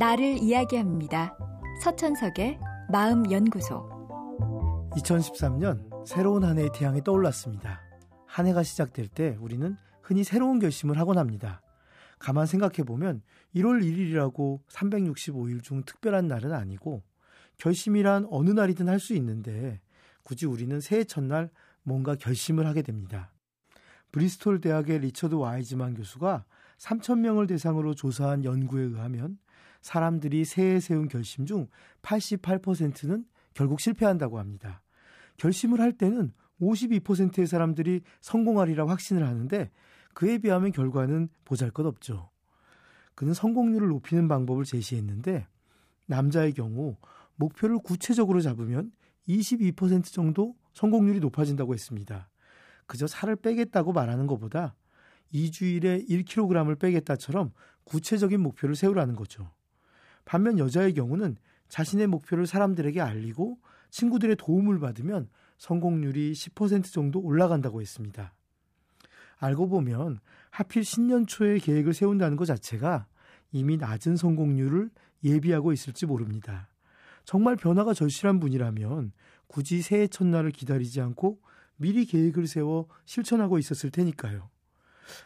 나를 이야기합니다. 서천석의 마음연구소. 2013년 새로운 한 해의 태양이 떠올랐습니다. 한 해가 시작될 때 우리는 흔히 새로운 결심을 하곤 합니다. 가만 생각해 보면 1월 1일이라고 365일 중 특별한 날은 아니고 결심이란 어느 날이든 할 수 있는데 굳이 우리는 새해 첫날 뭔가 결심을 하게 됩니다. 브리스톨 대학의 리처드 와이즈만 교수가 3,000명을 대상으로 조사한 연구에 의하면 사람들이 새해 세운 결심 중 88%는 결국 실패한다고 합니다. 결심을 할 때는 52%의 사람들이 성공하리라 확신을 하는데 그에 비하면 결과는 보잘 것 없죠. 그는 성공률을 높이는 방법을 제시했는데 남자의 경우 목표를 구체적으로 잡으면 22% 정도 성공률이 높아진다고 했습니다. 그저 살을 빼겠다고 말하는 것보다 2주일에 1kg을 빼겠다처럼 구체적인 목표를 세우라는 거죠. 반면 여자의 경우는 자신의 목표를 사람들에게 알리고 친구들의 도움을 받으면 성공률이 10% 정도 올라간다고 했습니다. 알고 보면 하필 신년 초에 계획을 세운다는 것 자체가 이미 낮은 성공률을 예비하고 있을지 모릅니다. 정말 변화가 절실한 분이라면 굳이 새해 첫날을 기다리지 않고 미리 계획을 세워 실천하고 있었을 테니까요.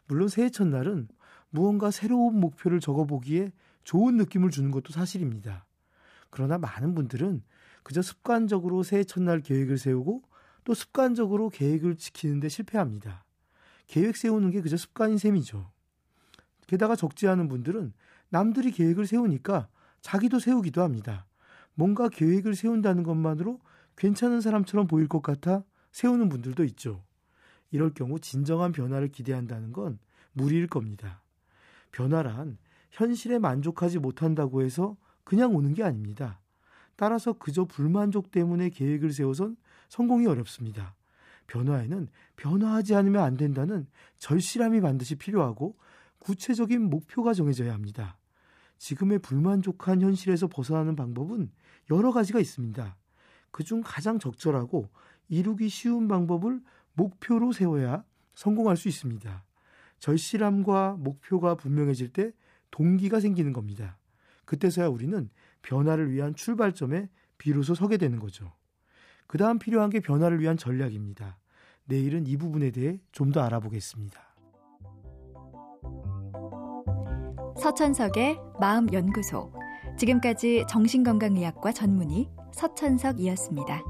물론 새해 첫날은 무언가 새로운 목표를 적어보기에 좋은 느낌을 주는 것도 사실입니다. 그러나 많은 분들은 그저 습관적으로 새해 첫날 계획을 세우고 또 습관적으로 계획을 지키는데 실패합니다. 계획 세우는 게 그저 습관인 셈이죠. 게다가 적지 않은 분들은 남들이 계획을 세우니까 자기도 세우기도 합니다. 뭔가 계획을 세운다는 것만으로 괜찮은 사람처럼 보일 것 같아 세우는 분들도 있죠. 이럴 경우 진정한 변화를 기대한다는 건 무리일 겁니다. 변화란 현실에 만족하지 못한다고 해서 그냥 오는 게 아닙니다. 따라서 그저 불만족 때문에 계획을 세워선 성공이 어렵습니다. 변화에는 변화하지 않으면 안 된다는 절실함이 반드시 필요하고 구체적인 목표가 정해져야 합니다. 지금의 불만족한 현실에서 벗어나는 방법은 여러 가지가 있습니다. 그중 가장 적절하고 이루기 쉬운 방법을 목표로 세워야 성공할 수 있습니다. 절실함과 목표가 분명해질 때 동기가 생기는 겁니다. 그때서야 우리는 변화를 위한 출발점에 비로소 서게 되는 거죠. 그 다음 필요한 게 변화를 위한 전략입니다. 내일은 이 부분에 대해 좀 더 알아보겠습니다. 서천석의 마음연구소. 지금까지 정신건강의학과 전문의 서천석이었습니다.